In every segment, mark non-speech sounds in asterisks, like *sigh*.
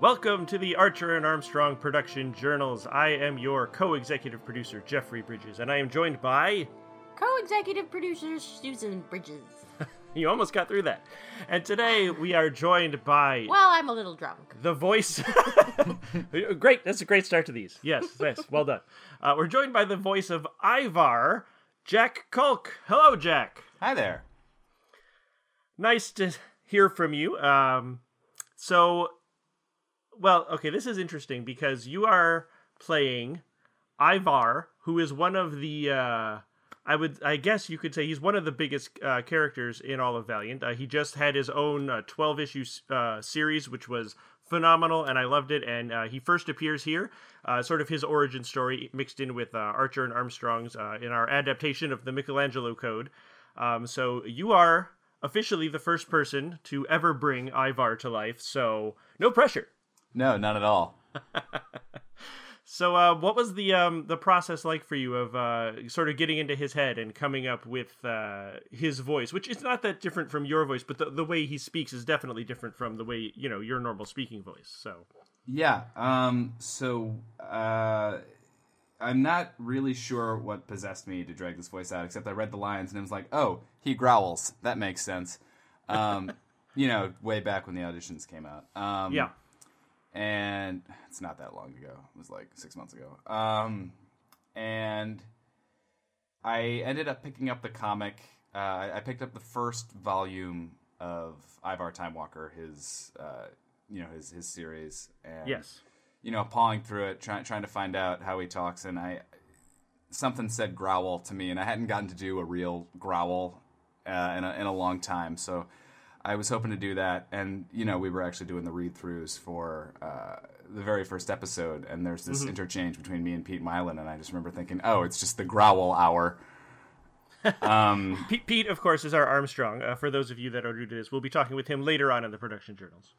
Welcome to the Archer and Armstrong Production Journals. I am your co executive producer, Jeffrey Bridges, and I am joined by. Co executive producer Susan Bridges. *laughs* You almost got through that. And today we are joined by Well, I'm a little drunk. the voice. *laughs* great, that's a great start to these. Yes, *laughs* yes, well done. Uh, we're joined by the voice of Ivar, Jack Kulk. Hello, Jack. Hi there. Nice to hear from you. Um, so, well, okay, this is interesting because you are playing Ivar, who is one of the. Uh, I would, I guess you could say he's one of the biggest uh, characters in all of Valiant. Uh, he just had his own uh, twelve issue uh, series, which was phenomenal, and I loved it. And uh, he first appears here, sort of his origin story mixed in with Archer and Armstrong's in our adaptation of the Michelangelo Code. Um, so you are officially the first person to ever bring Ivar to life. So no pressure. No, not at all. *laughs* So, uh, what was the um, the process like for you of uh, sort of getting into his head and coming up with uh, his voice, which is not that different from your voice, but the, the way he speaks is definitely different from the way you know your normal speaking voice. So, Yeah. Um. So, uh, I'm not really sure what possessed me to drag this voice out, except I read the lines and I was like, oh, he growls. That makes sense. Um. *laughs* you know, way back when the auditions came out. Um, yeah, and it's not that long ago. It was like six months ago. Um, and I ended up picking up the comic. Uh, I picked up the first volume of Ivar Time Walker, his uh, you know his his series, and yes, you know pawing through it, trying trying to find out how he talks, and I something said growl to me, and I hadn't gotten to do a real growl uh, in a in a long time, so. I was hoping to do that, and you know, we were actually doing the read throughs for uh, the very first episode, and there's this interchange between me and Pete Mylan, and I just remember thinking, oh, it's just the growl hour. *laughs* um, Pete, Pete, of course, is our Armstrong. Uh, for those of you that are new to this, we'll be talking with him later on in the production journals.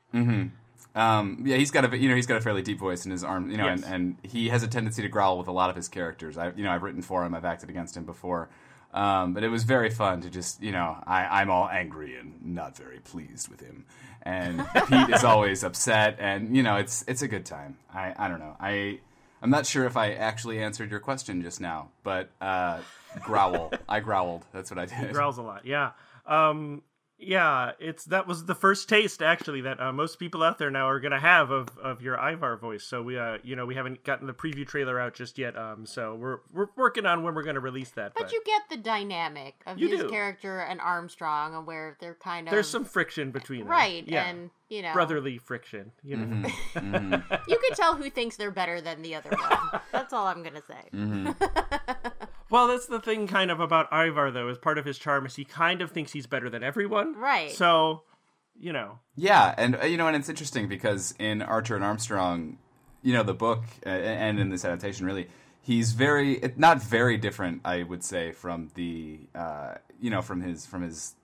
um, yeah, he's got a you know he's got a fairly deep voice in his arm, you know, Yes. and, and he has a tendency to growl with a lot of his characters. I you know I've written for him, I've acted against him before, um, but it was very fun to just you know I, I'm all angry and not very pleased with him, and *laughs* Pete is always upset, and you know it's it's a good time. I I don't know I. I'm not sure if I actually answered your question just now, but uh, growl. *laughs* I growled. That's what I did. growls a lot. Yeah. Um, yeah, it's that was the first taste actually that uh, most people out there now are gonna have of, of your Ivar voice. So we, uh, you know, we haven't gotten the preview trailer out just yet. Um, so we're we're working on when we're gonna release that. But you get the dynamic of You his do. character and Armstrong, and where they're kind of there's some friction between them, right, Yeah, and you know, brotherly friction. You know, Mm-hmm. *laughs* you can tell who thinks they're better than the other one. That's all I'm gonna say. Mm-hmm. *laughs* well, that's the thing, kind of about Ivar though. Is part of his charm is he kind of thinks he's better than everyone, Right. So, you know, Yeah, and uh, you know, and it's interesting because in Archer and Armstrong, you know, the book uh, and in this adaptation, really, he's very not very different, I would say, from the uh, you know from his from his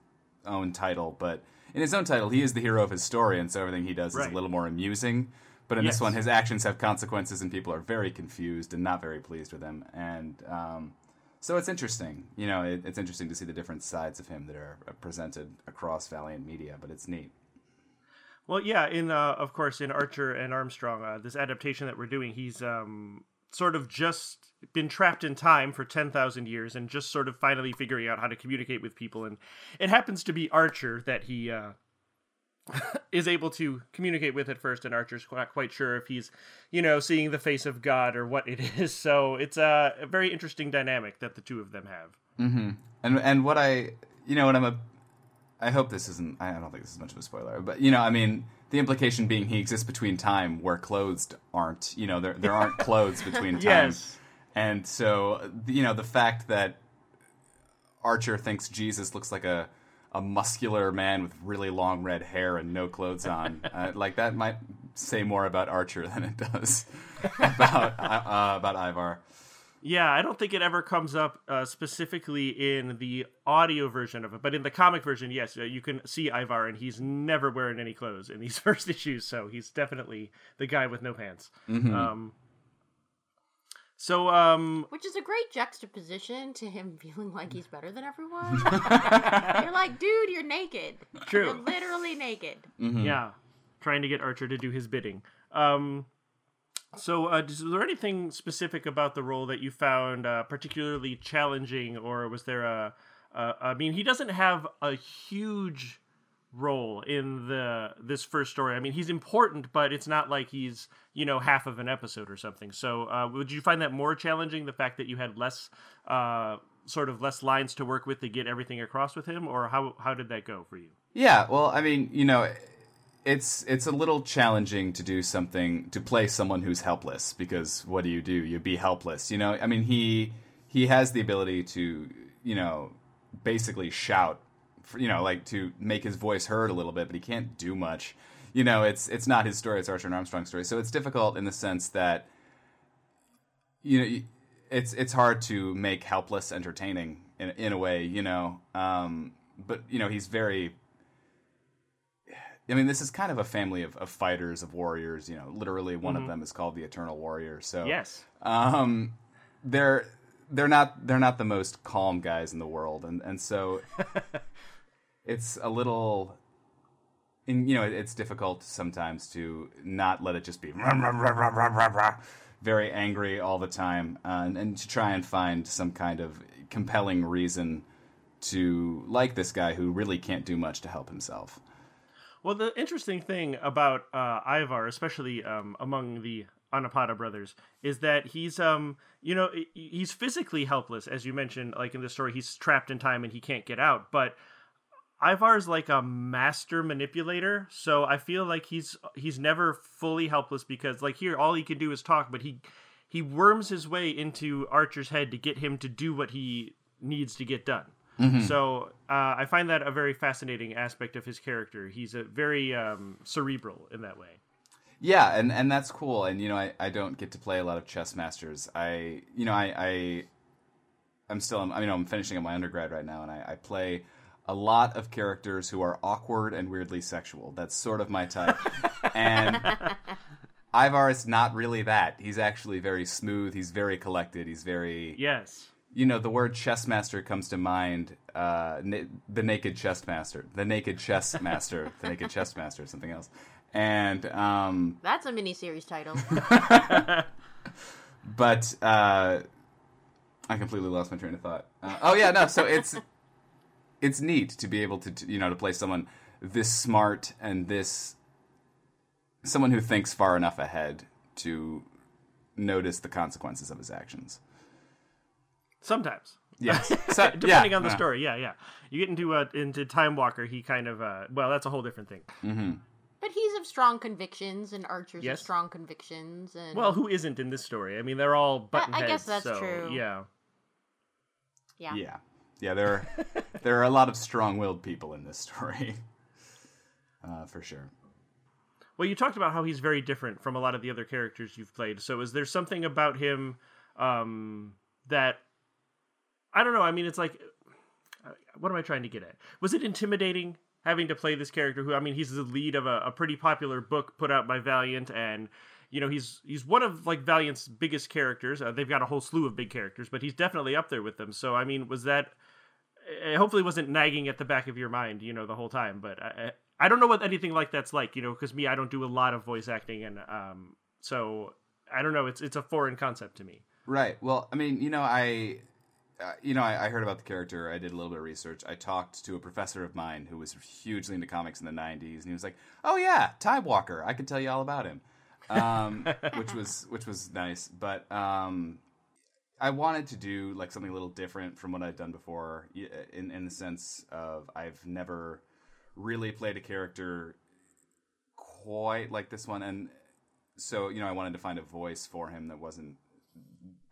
own title, but in his own title, he is the hero of his story, and so everything he does Right. is a little more amusing. But in Yes. this one, his actions have consequences, and people are very confused and not very pleased with him, and um, so it's interesting. You know, it, it's interesting to see the different sides of him that are uh, presented across Valiant Media, but it's neat. Well, yeah, in uh, of course in Archer and Armstrong, uh, this adaptation that we're doing, he's um, sort of just been trapped in time for ten thousand years, and just sort of finally figuring out how to communicate with people. And it happens to be Archer that he uh, is able to communicate with at first, and Archer's not quite sure if he's, you know, seeing the face of God or what it *laughs* is. So it's a very interesting dynamic that the two of them have. Mm-hmm. And and what I you know what I'm a I hope this isn't I don't think this is much of a spoiler, but you know, I mean the implication being he exists between time where clothes aren't. You know, there there aren't clothes *laughs* between time. Yes. And so you know, the fact that Archer thinks Jesus looks like a a muscular man with really long red hair and no clothes on, *laughs* uh, like that might say more about Archer than it does *laughs* about uh, about Ivar. Yeah, I don't think it ever comes up uh, specifically in the audio version of it, but in the comic version, yes, uh, you can see Ivar, and he's never wearing any clothes in these *laughs* first issues, so he's definitely the guy with no pants. Um, so, um, Which is a great juxtaposition to him *laughs* feeling like he's better than everyone. *laughs* you're like, dude, you're naked. True. You're literally naked. Mm-hmm. yeah, trying to get Archer to do his bidding. Um, so, uh, is there anything specific about the role that you found uh, particularly challenging, or was there a? Uh, I mean, he doesn't have a huge role in the this first story. I mean, he's important, but it's not like he's you know half of an episode or something. So, uh, would you find that more challenging? The fact that you had less, uh, sort of less lines to work with to get everything across with him, or how how did that go for you? Yeah, well, I mean, you know, it's it's a little challenging to do something to play someone who's helpless because what do you do? You be helpless. You know, I mean, he he has the ability to you know basically shout for, you know, like to make his voice heard a little bit, but he can't do much. You know, it's it's not his story; it's Archer and Armstrong's story. So it's difficult in the sense that you know it's it's hard to make helpless entertaining in in a way. You know, um, but you know he's very. I mean, this is kind of a family of, of fighters, of warriors. You know, literally one of them is called the Eternal Warrior. So Yes. um, they're they're not they're not the most calm guys in the world, and and so *laughs* it's a little. And, you know, it's difficult sometimes to not let it just be rah, rah, rah, very angry all the time, uh, and, and to try and find some kind of compelling reason to like this guy who really can't do much to help himself. Well, the interesting thing about uh, Ivar, especially um, among the Anni-Padda brothers, is that he's, um, you know, he's physically helpless, as you mentioned. Like in the story, he's trapped in time and he can't get out. But Ivar's like a master manipulator, so I feel like he's he's never fully helpless because, like here, all he can do is talk, but he he worms his way into Archer's head to get him to do what he needs to get done. So uh, I find that a very fascinating aspect of his character. He's a very um, cerebral in that way. Yeah, and, and that's cool. And you know, I, I don't get to play a lot of chess masters. I you know I, I I'm still I mean I'm finishing up my undergrad right now, and I, I play a lot of characters who are awkward and weirdly sexual. That's sort of my type. *laughs* and Ivar is not really that. He's actually very smooth. He's very collected. He's very Yes. you know the word chess master comes to mind uh, na- the naked chess master the naked chess master the naked chess master something else and um, That's a miniseries title. *laughs* but uh, I completely lost my train of thought. Uh, oh yeah, no. So it's it's neat to be able to to, you know to play someone this smart and this someone who thinks far enough ahead to notice the consequences of his actions. Sometimes. Yes, *laughs* so, Depending yeah, on the yeah. story, yeah, yeah. You get into uh, into Time Walker, he kind of uh, well, that's a whole different thing. but he's of strong convictions, and Archer's Yes. of strong convictions. And Well, who isn't in this story? I mean, they're all button I heads. guess that's so, true. Yeah. yeah. Yeah, yeah. There are *laughs* there are a lot of strong-willed people in this story, *laughs* uh, for sure. Well, you talked about how he's very different from a lot of the other characters you've played. So, is there something about him um, that I don't know? I mean, it's like, uh, what am I trying to get at? Was it intimidating having to play this character? Who I mean, he's the lead of a, a pretty popular book put out by Valiant, and you know, he's he's one of like Valiant's biggest characters. Uh, they've got a whole slew of big characters, but he's definitely up there with them. So, I mean, was that? It hopefully wasn't nagging at the back of your mind, you know, the whole time. But I, I don't know what anything like that's like, you know, because me, I don't do a lot of voice acting, and um, so I don't know. It's it's a foreign concept to me. Right. Well, I mean, you know, I, uh, you know, I, I heard about the character. I did a little bit of research. I talked to a professor of mine who was hugely into comics in the '90s, and he was like, "Oh yeah, Time Walker. I can tell you all about him," um, *laughs* which was which was nice. But um, I wanted to do like something a little different from what I'd done before, in in the sense of I've never really played a character quite like this one, and so you know, I wanted to find a voice for him that wasn't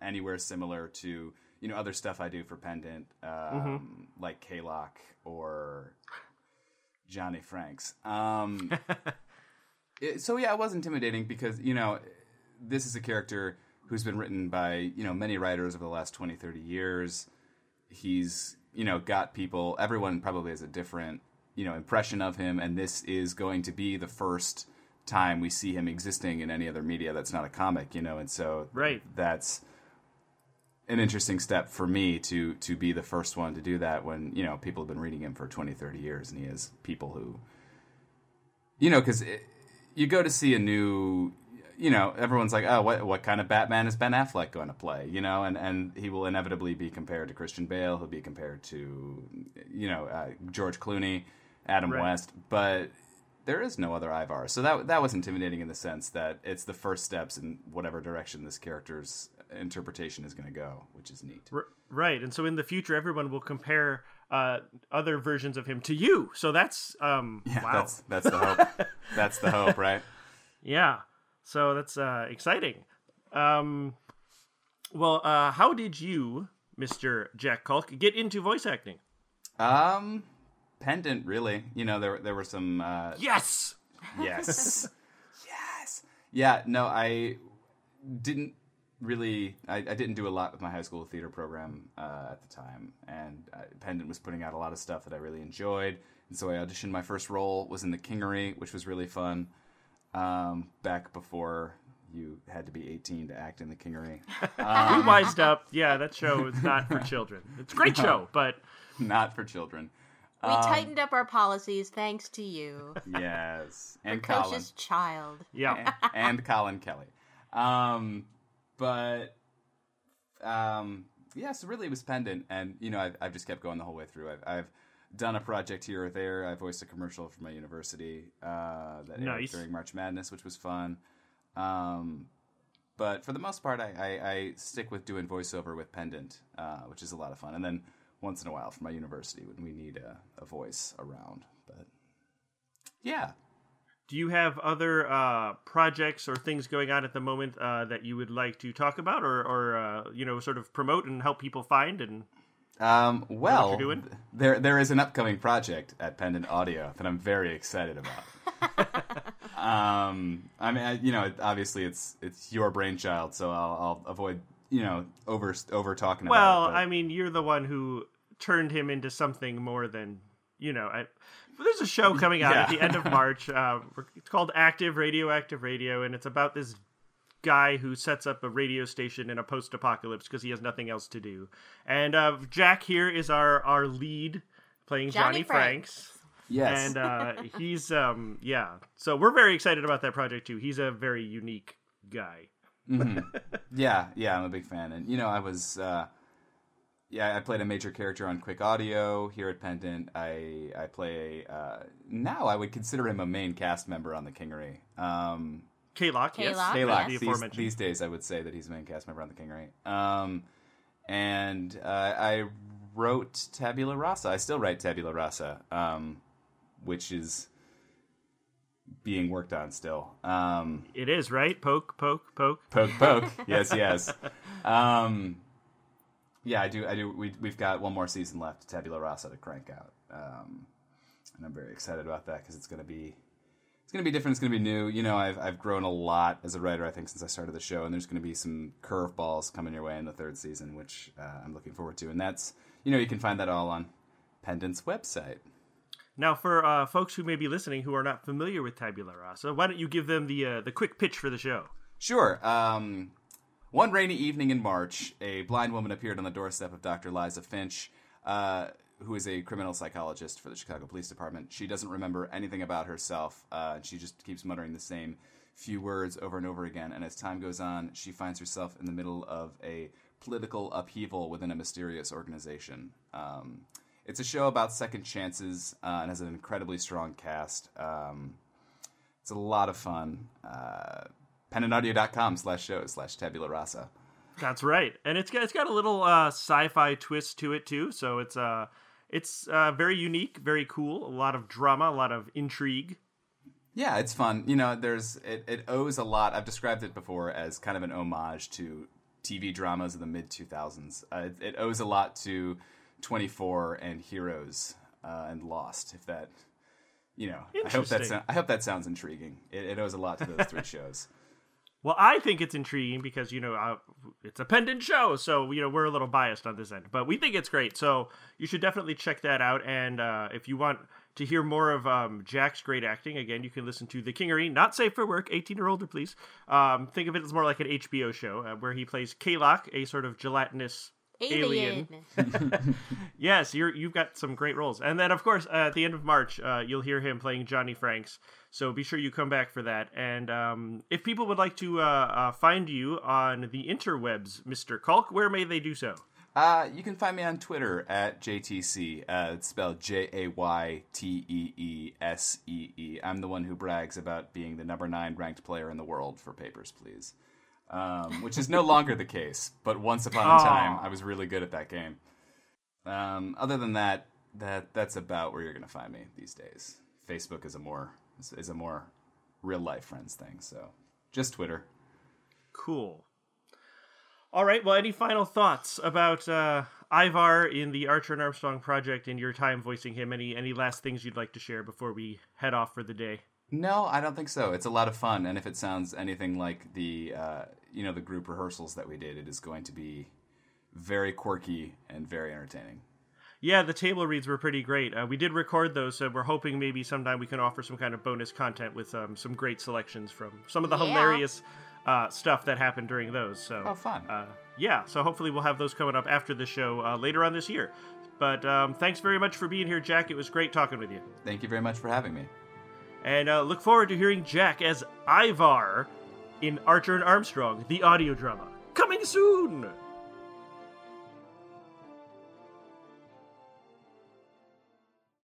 anywhere similar to you know other stuff I do for Pendant, um, like K-Lock or Johnny Franks. Um, *laughs* it- so yeah, it was intimidating because you know this is a character who's been written by you know many writers over the last 20 30 years he's you know got people everyone probably has a different you know impression of him and this is going to be the first time we see him existing in any other media that's not a comic you know and so Right. that's an interesting step for me to to be the first one to do that when you know people have been reading him for 20 30 years and he has people who you know because you go to see a new you know, everyone's like, oh, what what kind of Batman is Ben Affleck going to play? You know, and and he will inevitably be compared to Christian Bale. He'll be compared to, you know, uh, George Clooney, Adam Right. West, but. There is no other Ivar, so that that was intimidating in the sense that it's the first steps in whatever direction this character's interpretation is going to go, which is neat. R- right, and so in the future, everyone will compare uh, other versions of him to you. So that's um, Yeah, wow. that's that's the hope. *laughs* that's the hope, right? Yeah. So that's uh, exciting. Um, well, uh, how did you, Mister Jack Culk, get into voice acting? Um, pendant, really. You know, there there were some. Uh, Yes. yes, *laughs* yes, yeah. No, I didn't really. I, I didn't do a lot with my high school theater program uh, at the time, and uh, Pendant was putting out a lot of stuff that I really enjoyed, and so I auditioned. My first role was in The Kingery, which was really fun. Um, back before you had to be 18 to act in The Kingery. we wised up. Yeah, that show is not for children. It's a great show, but Not for children. We Um, tightened up our policies thanks to you, Yes, *laughs* and Colin. child. yeah. and Colin Kelly. Um, but um, yeah, so really it was pendant, and you know I've, I've just kept going the whole way through. I've, I've done a project here or there. I voiced a commercial for my university uh, that aired during March Madness, which was fun. Um, but for the most part, I, I, I stick with doing voiceover with pendant, uh, which is a lot of fun. And then once in a while for my university when we need a, a voice around. But yeah, Do you have other uh, projects or things going on at the moment uh, that you would like to talk about, or, or uh, you know, sort of promote and help people find? And Um, well, there there is an upcoming project at Pendant Audio that I'm very excited about. *laughs* um, I mean, I, you know, obviously it's it's your brainchild, so I'll, I'll avoid you know over over talking well, about it. I mean, you're the one who turned him into something more than you know. I, there's a show coming out at the end of *laughs* March. Uh, it's called Active Radioactive Radio, and it's about this guy who sets up a radio station in a post-apocalypse because he has nothing else to do. And uh, Jack here is our our lead, playing Johnny, Johnny Franks. Franks. yes, and uh, *laughs* he's um yeah so we're very excited about that project too he's a very unique guy *laughs* yeah, yeah, I'm a big fan, and you know, I was. Uh, yeah, I played a major character on Quick Audio here at Pendant. I I play uh, now. I would consider him a main cast member on the Kingery. Um, K-Lock, yes. K-Lock, Kalak. yes. The These, these days, I would say that he's a main cast member on The Kingery. Um, and uh, I wrote Tabula Rasa. I still write Tabula Rasa, um, which is being worked on still. Um, it is right poke poke poke poke, poke. *laughs* yes, yes. Um, yeah, I do. I do. We, we've got one more season left, Tabula Rasa, to crank out, um, and I'm very excited about that because it's going to be it's going to be different. It's going to be new. You know, I've I've grown a lot as a writer. I think since I started the show, and there's going to be some curveballs coming your way in the third season, which uh, I'm looking forward to. And that's you know you can find that all on Pendant's website. now for uh, folks who may be listening who are not familiar with tabula rasa why don't you give them the uh, the quick pitch for the show Sure. Um, one rainy evening in March, a blind woman appeared on the doorstep of Dr. Liza Finch, uh, who is a criminal psychologist for the Chicago Police Department. She doesn't remember anything about herself. Uh, she just keeps muttering the same few words over and over again. And as time goes on, she finds herself in the middle of a political upheaval within a mysterious organization. Um, it's a show about second chances uh, and has an incredibly strong cast. Um, it's a lot of fun. Uh, pendantaudio.com slash show slash tabula rasa. that's right and it's got it's got a little uh, sci-fi twist to it too so it's uh it's uh, very unique very cool a lot of drama a lot of intrigue Yeah, it's fun. You know, there's it, it owes a lot. I've described it before as kind of an homage to TV dramas of the mid 2000s. Uh, it, it owes a lot to 24 and Heroes uh, and Lost. If that, you know, I hope that. I hope that sounds intriguing. It, it owes a lot to those three *laughs* shows. Well, I think it's intriguing because you know uh, it's a pendant show, so you know we're a little biased on this end, but we think it's great. So you should definitely check that out. And uh, if you want to hear more of um, Jack's great acting, again, you can listen to The Kingery, not safe for work, 18 or older, please. Um, think of it as more like an HBO show uh, where he plays Kalok, a sort of gelatinous Alien. *laughs* *laughs* yes, you're you've got some great roles, and then of course uh, at the end of March, uh, you'll hear him playing Johnny Franks. So be sure you come back for that. And um, if people would like to uh, uh, find you on the interwebs, Mister Culk, where may they do so? Uh, you can find me on Twitter at JTC. Uh, it's spelled J A Y T E E S E E. I'm the one who brags about being the number nine ranked player in the world for Papers, Please. Um, which is no longer the case, but once upon a time, I was really good at that game. Um, other than that, that that's about where you're going to find me these days. Facebook is a more is, is a more real life friends thing, so just Twitter. Cool. All right. Well, any final thoughts about uh, Ivar in the Archer and Armstrong project and your time voicing him? Any any last things you'd like to share before we head off for the day? No, I don't think so. It's a lot of fun, and if it sounds anything like the uh, you know the group rehearsals that we did, it is going to be very quirky and very entertaining. Yeah, the table reads were pretty great. Uh, we did record those, so we're hoping maybe sometime we can offer some kind of bonus content with um, some great selections from some of the Yeah. hilarious uh, stuff that happened during those. So, Oh, fun. Uh, yeah, so hopefully we'll have those coming up after the show uh, later on this year. But um, thanks very much for being here, Jack. It was great talking with you. Thank you very much for having me. And uh, look forward to hearing Jack as Ivar in Archer and Armstrong, the audio drama. Coming soon!